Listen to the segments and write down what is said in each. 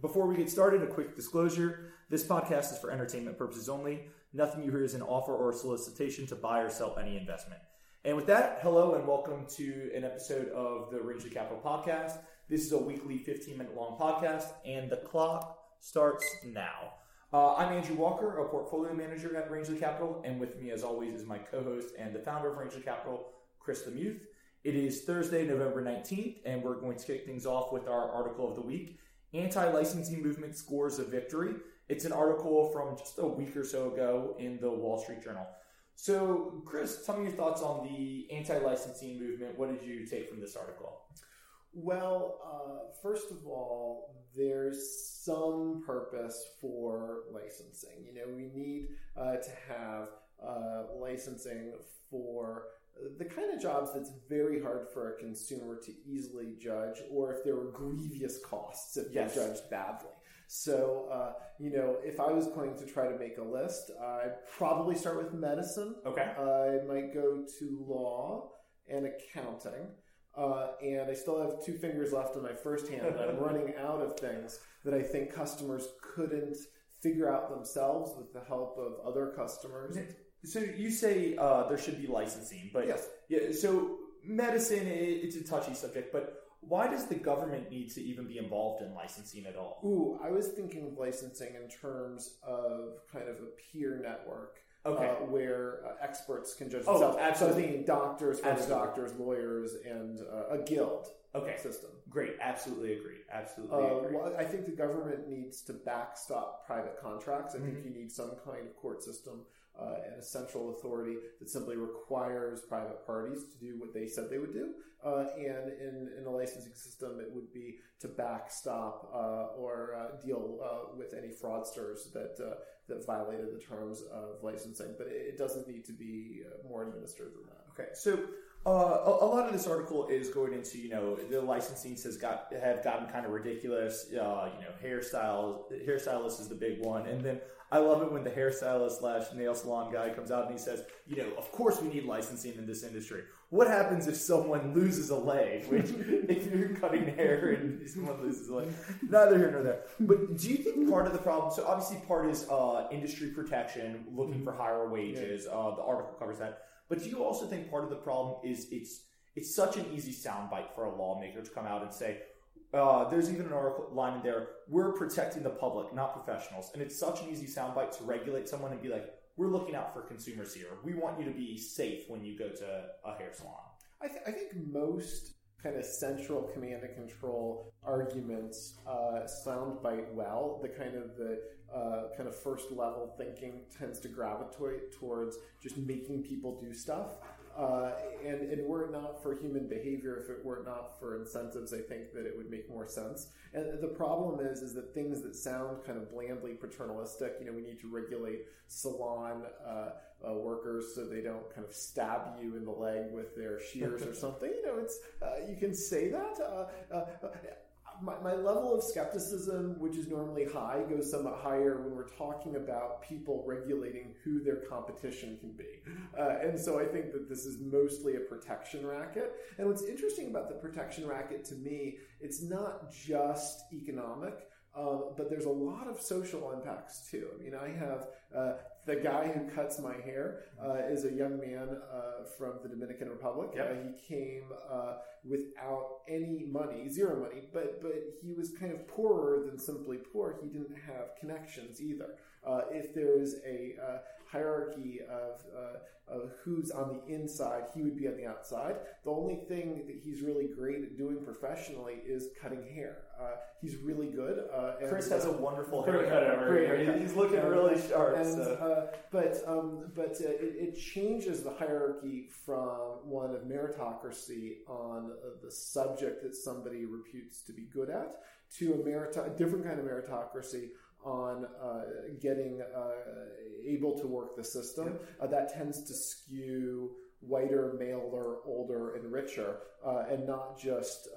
Before we get started, a quick disclosure. This podcast is for entertainment purposes only. Nothing you hear is an offer or solicitation to buy or sell any investment. And with that, hello and welcome to an episode of the Rangeley Capital Podcast. This is a weekly 15 minute long podcast, and the clock starts now. Uh, I'm Andrew Walker, a portfolio manager at Rangeley Capital, and with me, as always, is my co host and the founder of Rangeley Capital, Chris DeMuth. It is Thursday, November 19th, and we're going to kick things off with our article of the week Anti Licensing Movement Scores a Victory. It's an article from just a week or so ago in the Wall Street Journal. So, Chris, tell me your thoughts on the anti licensing movement. What did you take from this article? Well, uh, first of all, there's some purpose for licensing. You know, we need uh, to have uh, licensing for the kind of jobs that's very hard for a consumer to easily judge, or if there were grievous costs if yes. they're judged badly. So, uh, you know, if I was going to try to make a list, I'd probably start with medicine. Okay. I might go to law and accounting. Uh, and I still have two fingers left on my first hand, and I'm running out of things that I think customers couldn't figure out themselves with the help of other customers. So you say uh, there should be licensing, but yes. yeah. So medicine, it's a touchy subject, but why does the government need to even be involved in licensing at all? Ooh, I was thinking of licensing in terms of kind of a peer network. Okay. Uh, where uh, experts can judge themselves. oh, themselves. Absolutely. So thinking doctors, doctors, lawyers, and uh, a guild okay. system. Great. Absolutely agree. Absolutely uh, agree. Well, I think the government needs to backstop private contracts. I mm-hmm. think you need some kind of court system uh, and a central authority that simply requires private parties to do what they said they would do. Uh, and in, in a licensing system, it would be to backstop uh, or uh, deal uh, with any fraudsters that uh, that violated the terms of licensing. But it, it doesn't need to be more administered than that. Okay, so uh, a, a, lot of this article is going into you know the licensing has got have gotten kind of ridiculous. Uh, you know, hairstyles, hairstylist is the big one, and then I love it when the hairstylist slash nail salon guy comes out and he says, you know, of course we need licensing in this industry. What happens if someone loses a leg? Which, if you're cutting hair and someone loses a leg, neither here nor there. But do you think part of the problem? So obviously, part is uh, industry protection, looking for higher wages. Uh, the article covers that. But do you also think part of the problem is it's it's such an easy soundbite for a lawmaker to come out and say, uh, there's even an article line in there. We're protecting the public, not professionals, and it's such an easy soundbite to regulate someone and be like, "We're looking out for consumers here. We want you to be safe when you go to a hair salon." I, th- I think most kind of central command and control arguments uh, soundbite well. The kind of the uh, kind of first level thinking tends to gravitate towards just making people do stuff. Uh, and, and were it not for human behavior, if it were not for incentives, I think that it would make more sense. And the problem is, is that things that sound kind of blandly paternalistic, you know, we need to regulate salon uh, uh, workers so they don't kind of stab you in the leg with their shears or something. You know, it's uh, you can say that uh, uh, my, my level of skepticism, which is normally high, goes somewhat higher when we're talking about people regulating who their competition can be. Uh, and so I think that this is mostly a protection racket. And what's interesting about the protection racket to me, it's not just economic. Um, but there's a lot of social impacts too. I mean, I have uh, the guy who cuts my hair uh, is a young man uh, from the Dominican Republic. Yep. Uh, he came uh, without any money, zero money, but but he was kind of poorer than simply poor. He didn't have connections either. Uh, if there is a uh, hierarchy of, of who's on the inside, he would be on the outside. The only thing that he's really great at doing professionally is cutting hair. he's really good. Chris has a wonderful haircut over here. He's looking really sharp. And, so uh, but um, but uh, it, it, changes the hierarchy from one of meritocracy on uh, the subject that somebody reputes to be good at to a, merit- a different kind of meritocracy on uh, getting uh, able to work the system. Yep. that tends to skew whiter, maler, older, and richer, and not just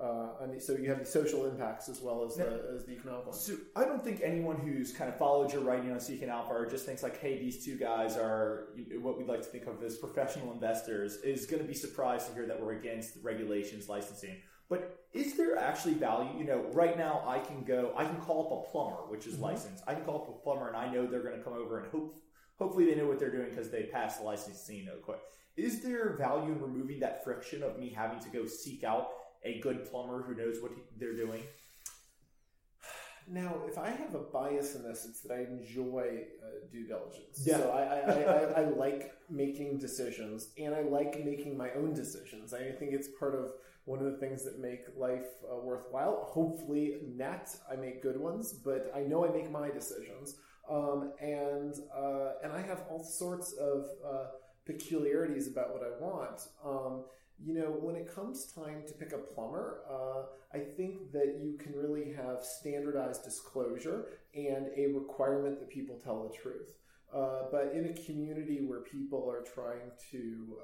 uh, and so you have the social impacts as well as, now, the, as the economic ones. So I don't think anyone who's kind of followed your writing on Seeking Alpha or just thinks like, hey, these two guys are what we'd like to think of as professional investors is going to be surprised to hear that we're against regulations licensing. But is there actually value? You know, right now I can go, I can call up a plumber, which is Mhm. licensed. I can call up a plumber, and I know they're going to come over and hope, hopefully they know what they're doing because they passed the licensing. Is there value in removing that friction of me having to go seek out a good plumber who knows what they're doing? Now, if I have a bias in this, it's that I enjoy uh, due diligence. Yeah. So I, I, I, I, I like making decisions, and I like making my own decisions. I think it's part of one of the things that make life uh, worthwhile. Hopefully, net I make good ones, but I know I make my decisions, um, and uh, and I have all sorts of uh, peculiarities about what I want. Um, you know, when it comes time to pick a plumber, uh, I think that you can really have standardized disclosure and a requirement that people tell the truth. Uh, but in a community where people are trying to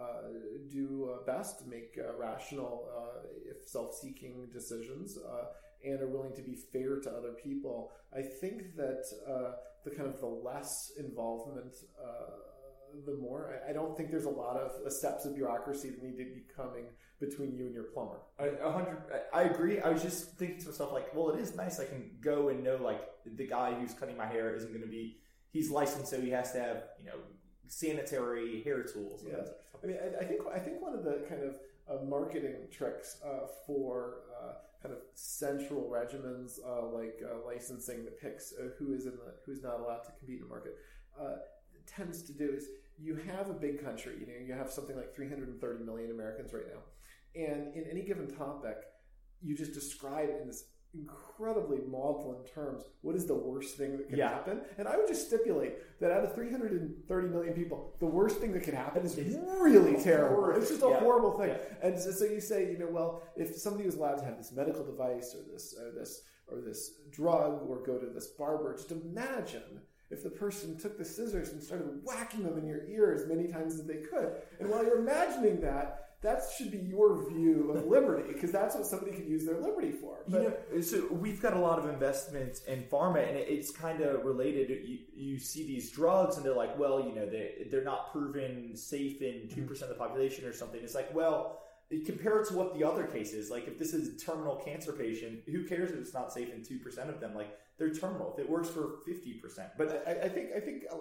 uh, do uh, best, make uh, rational, uh, if self-seeking decisions, uh, and are willing to be fair to other people, I think that the kind of the less involvement the more. I, I don't think there's a lot of steps of bureaucracy that need to be coming between you and your plumber. A hundred. I agree. I was just thinking to myself, like, well, it is nice. I can go and know, like, the guy who's cutting my hair isn't going to be. He's licensed, so he has to have, you know, sanitary hair tools. Yeah. I mean, I, I think I think one of the kind of uh, marketing tricks uh, for uh, kind of central regimens uh, like uh, licensing that picks uh, who is in the who's not allowed to compete in the market uh, tends to do is you have a big country. You know, you have something like 330 million Americans right now, and in any given topic, you just describe in this incredibly maudlin terms what is the worst thing that could Yeah. happen and i would just stipulate that out of 330 million people the worst thing that could happen is It's really terrible horrific. it's just a Yeah. horrible thing Yeah. and so, so you say you know well if somebody was allowed to have this medical device or this or this or this drug or go to this barber just imagine if the person took the scissors and started whacking them in your ear as many times as they could and while you're imagining that that should be your view of liberty because that's what somebody could use their liberty for You know, so we've got a lot of investments in pharma, and it's kind of related. You, you see these drugs, and they're like, well, you know, they they're not proven safe in two percent of the population or something. It's like, well, compare it to what the other case is. Like, if this is a terminal cancer patient, who cares if it's not safe in two percent of them? Like, they're terminal. If it works for fifty percent, but But I, I think I think uh,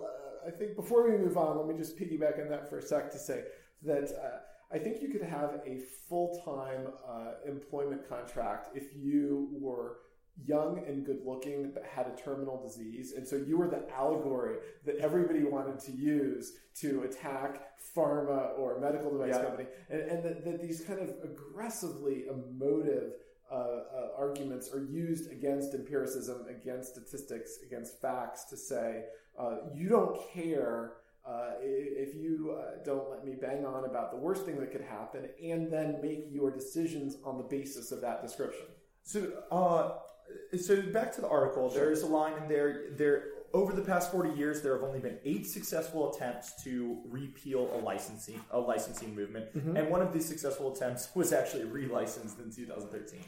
I think before we move on, let me just piggyback on that for a sec to say that uh, I think you could have a full time uh, employment contract if you were young and good looking but had a terminal disease and so you were the allegory that everybody wanted to use to attack pharma or medical device Yeah. company and, and that, that these kind of aggressively emotive uh, uh, arguments are used against empiricism, against statistics, against facts to say uh, you don't care uh, if you uh, don't let me bang on about the worst thing that could happen, and then make your decisions on the basis of that description. So, uh, so back to the article. There's a line in there. There, over the past 40 years, there have only been eight successful attempts to repeal a licensing a licensing movement, and one of these successful attempts was actually relicensed in 2013.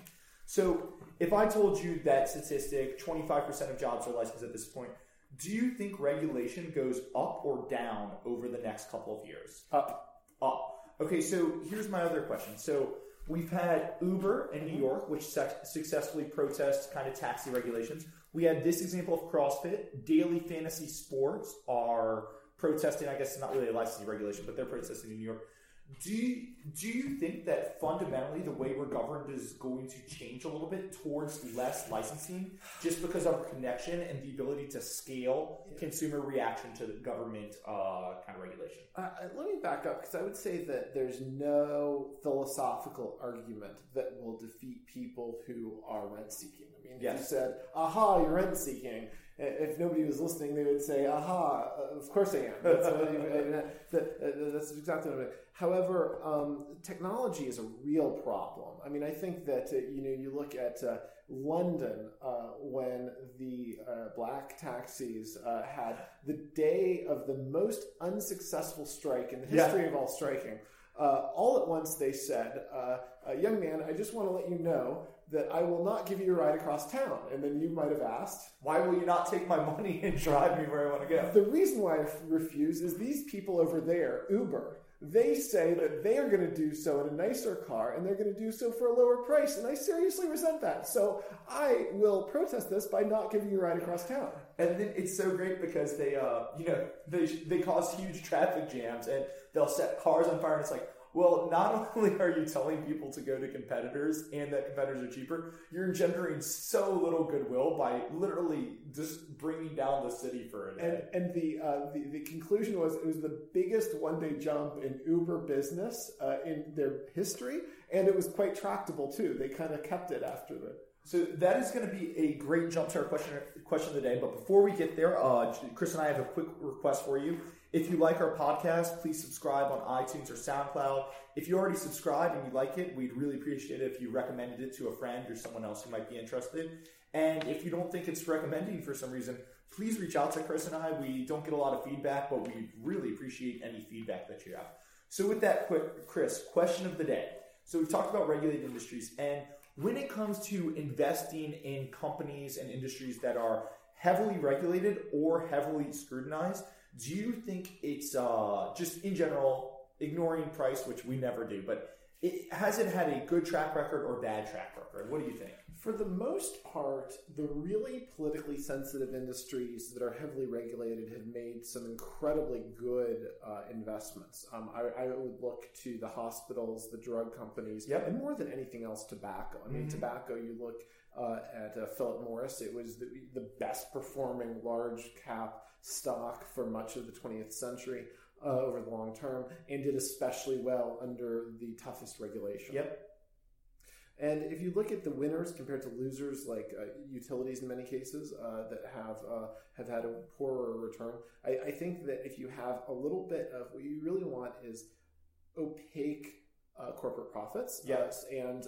So, if I told you that statistic, 25% of jobs are licensed at this point, do you think regulation goes up or down over the next couple of years? Up. up. Okay, so here's my other question. So we've had Uber in New mm-hmm. York, which suc successfully protests kind of taxi regulations. We had this example of CrossFit. Daily Fantasy Sports are protesting. I guess it's not really a licensing regulation, but they're protesting in New York. Do you, do you think that fundamentally the way we're governed is going to change a little bit towards less licensing just because of our connection and the ability to scale consumer reaction to the government uh, kind of regulation? Uh, uh, let me back up because I would say that there's no philosophical argument that will defeat people who are rent seeking. I mean, if you said, aha, you're rent seeking, if nobody was listening, they would say, aha, of course I am. That's, what you- that- that- that's exactly what I mean. However, um, technology is a real problem. I mean, I think that, uh, you know, you look at uh, London uh, when the uh, black taxis uh, had the day of the most unsuccessful strike in the Yeah. history of all striking. Uh, all at once they said, uh, uh, Young man, I just want to let you know that I will not give you a ride across town. And then you might have asked, Why will you not take my money and drive me where I want to go? the reason why I refuse is these people over there, Uber, they say that they are going to do so in a nicer car and they're going to do so for a lower price. And I seriously resent that. So I will protest this by not giving you a ride across town. And then it's so great because they, uh, you know, they, they cause huge traffic jams and they'll set cars on fire. And it's like, well, not only are you telling people to go to competitors and that competitors are cheaper, you're engendering so little goodwill by literally just bringing down the city for a day. And, and the, uh, the, the conclusion was it was the biggest one day jump in Uber business uh, in their history, and it was quite tractable too. They kind of kept it after the. So that is going to be a great jump to our question question of the day. But before we get there, uh, Chris and I have a quick request for you. If you like our podcast, please subscribe on iTunes or SoundCloud. If you already subscribed and you like it, we'd really appreciate it if you recommended it to a friend or someone else who might be interested. And if you don't think it's recommending for some reason, please reach out to Chris and I. We don't get a lot of feedback, but we really appreciate any feedback that you have. So, with that, quick, Chris, question of the day. So, we've talked about regulated industries, and when it comes to investing in companies and industries that are heavily regulated or heavily scrutinized, do you think it's uh, just in general ignoring price, which we never do, but it, has it had a good track record or bad track record? What do you think? For the most part, the really politically sensitive industries that are heavily regulated have made some incredibly good uh, investments. Um, I, I, would look to the hospitals, the drug companies, yep. and more than anything else, tobacco. I mean, mm-hmm. tobacco, you look uh, at uh, Philip Morris, it was the, the best performing large cap stock for much of the 20th century. Uh, over the long term, and did especially well under the toughest regulation. Yep. And if you look at the winners compared to losers, like uh, utilities in many cases uh, that have uh, have had a poorer return, I, I, think that if you have a little bit of what you really want is opaque uh, corporate profits, yes, and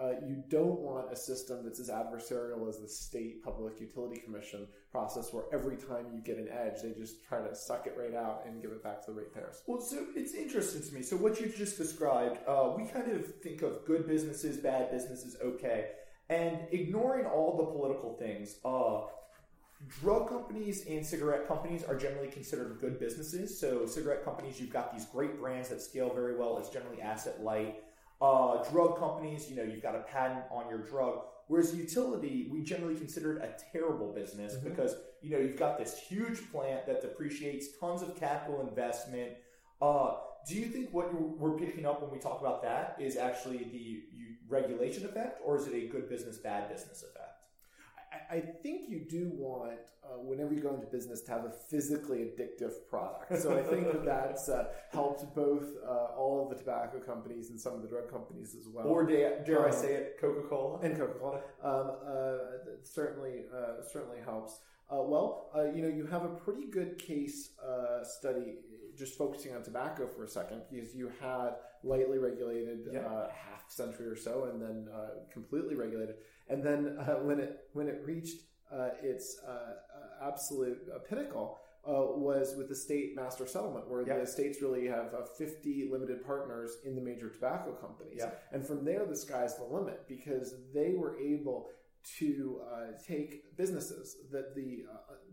uh, you don't want a system that's as adversarial as the state public utility commission process, where every time you get an edge, they just try to suck it right out and give it back to the ratepayers. Well, so it's interesting to me. So what you just described, uh, we kind of think of good businesses, bad businesses, okay, and ignoring all the political things. Uh, drug companies and cigarette companies are generally considered good businesses. So cigarette companies, you've got these great brands that scale very well. It's generally asset light uh, drug companies, you know, you've got a patent on your drug. Whereas utility, we generally consider it a terrible business mm-hmm. because, you know, you've got this huge plant that depreciates tons of capital investment. Uh, do you think what we're picking up when we talk about that is actually the regulation effect, or is it a good business, bad business effect? I think you do want, uh, whenever you go into business, to have a physically addictive product. So I think that that's uh, helped both uh, all of the tobacco companies and some of the drug companies as well. Or dare, dare um, I say it, Coca Cola and Coca Cola. Um, uh, certainly, uh, certainly helps. Uh, well, you know, you have a pretty good case study just focusing on tobacco for a second because you had lightly regulated half century or so, and then completely regulated and then uh, when it when it reached uh, its uh, uh absolute uh, pinnacle uh, was with the state master settlement, where yep. the states really have 50 limited partners in the major tobacco companies. Yep. And from there, the sky's the limit because they were able to take businesses that the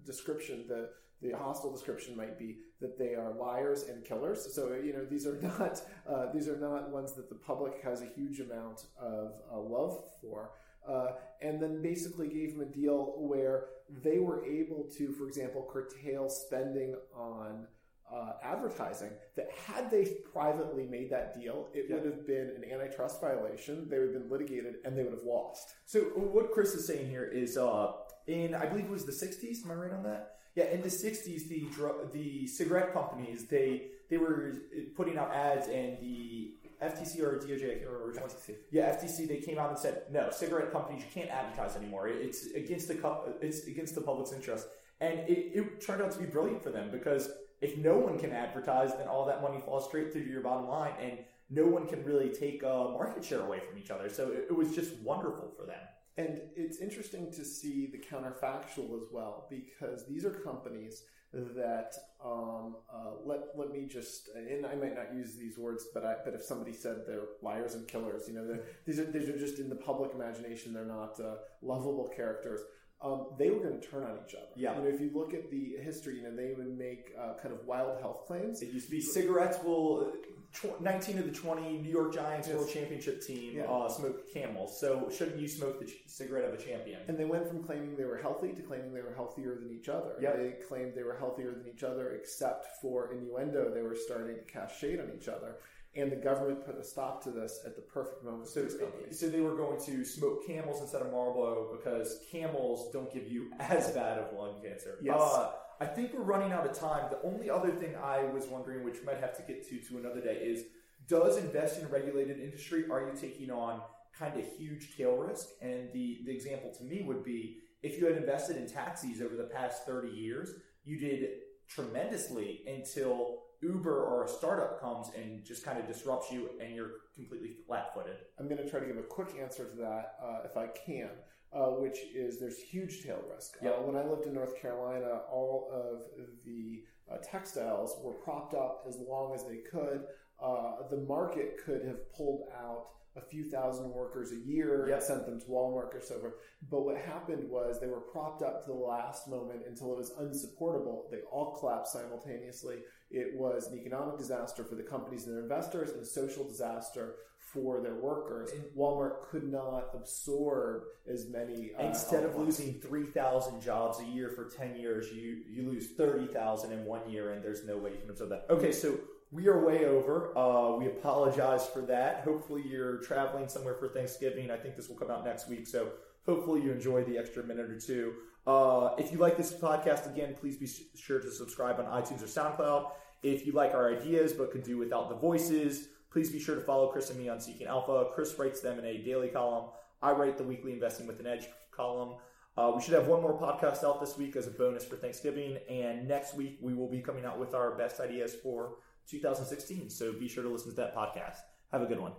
description, the the hostile description might be that they are liars and killers. So you know these are not uh, these are not ones that the public has a huge amount of uh, love for. Uh, and then basically gave them a deal where they were able to, for example, curtail spending on uh, advertising. That had they privately made that deal, it yeah. would have been an antitrust violation. They would have been litigated, and they would have lost. So what Chris is saying here is, uh, in I believe it was the '60s. Am I right on that? Yeah, in the '60s, the dr- the cigarette companies they they were putting out ads, and the FTC or DOJ, I can't remember which one. FTC. Yeah, FTC. They came out and said, no, cigarette companies you can't advertise anymore. It's against the it's against the public's interest, and it, it turned out to be brilliant for them because if no one can advertise, then all that money falls straight through to your bottom line, and no one can really take uh, market share away from each other. So it, it was just wonderful for them. And it's interesting to see the counterfactual as well because these are companies that um, uh, let let me just and I might not use these words, but I, but if somebody said they're liars and killers, you know, these are these are just in the public imagination. They're not uh, lovable characters. Um, they were going to turn on each other. Yeah. You know, if you look at the history, you know, they would make uh, kind of wild health claims. It used to be cigarettes will. Tw- 19 of the 20 New York Giants Yes. World Championship team Yeah. uh, smoke camels. So shouldn't you smoke the ch- cigarette of a champion? And they went from claiming they were healthy to claiming they were healthier than each other. Yep. They claimed they were healthier than each other, except for innuendo. They were starting to cast shade on each other. And the government put a stop to this at the perfect moment So, for these companies. so they were going to smoke camels instead of Marlboro because camels don't give you as bad of lung cancer. Yes. Uh, I think we're running out of time. The only other thing I was wondering, which might have to get to to another day, is does invest in regulated industry? Are you taking on kind of huge tail risk? And the, the example to me would be if you had invested in taxis over the past 30 years, you did tremendously until Uber or a startup comes and just kind of disrupts you and you're completely flat footed. I'm going to try to give a quick answer to that uh, if I can, uh, which is there's huge tail risk. Yeah. Uh, when I lived in North Carolina, all of the uh, textiles were propped up as long as they could. Uh, the market could have pulled out a few thousand workers a year Yep. and sent them to Walmart or so forth. But what happened was they were propped up to the last moment until it was unsupportable. They all collapsed simultaneously. It was an economic disaster for the companies and their investors and a social disaster for their workers. And- Walmart could not absorb as many. Uh, Instead of all at once. losing 3,000 jobs a year for 10 years, you, you lose 30,000 in one year, and there's no way you can absorb that. Okay, so we are way over. Uh, we apologize for that. Hopefully, you're traveling somewhere for Thanksgiving. I think this will come out next week, so hopefully, you enjoy the extra minute or two. Uh, if you like this podcast, again, please be sure to subscribe on iTunes or SoundCloud. If you like our ideas but could do without the voices, please be sure to follow Chris and me on Seeking Alpha. Chris writes them in a daily column. I write the weekly Investing with an Edge column. Uh, we should have one more podcast out this week as a bonus for Thanksgiving, and next week we will be coming out with our best ideas for 2016. So be sure to listen to that podcast. Have a good one.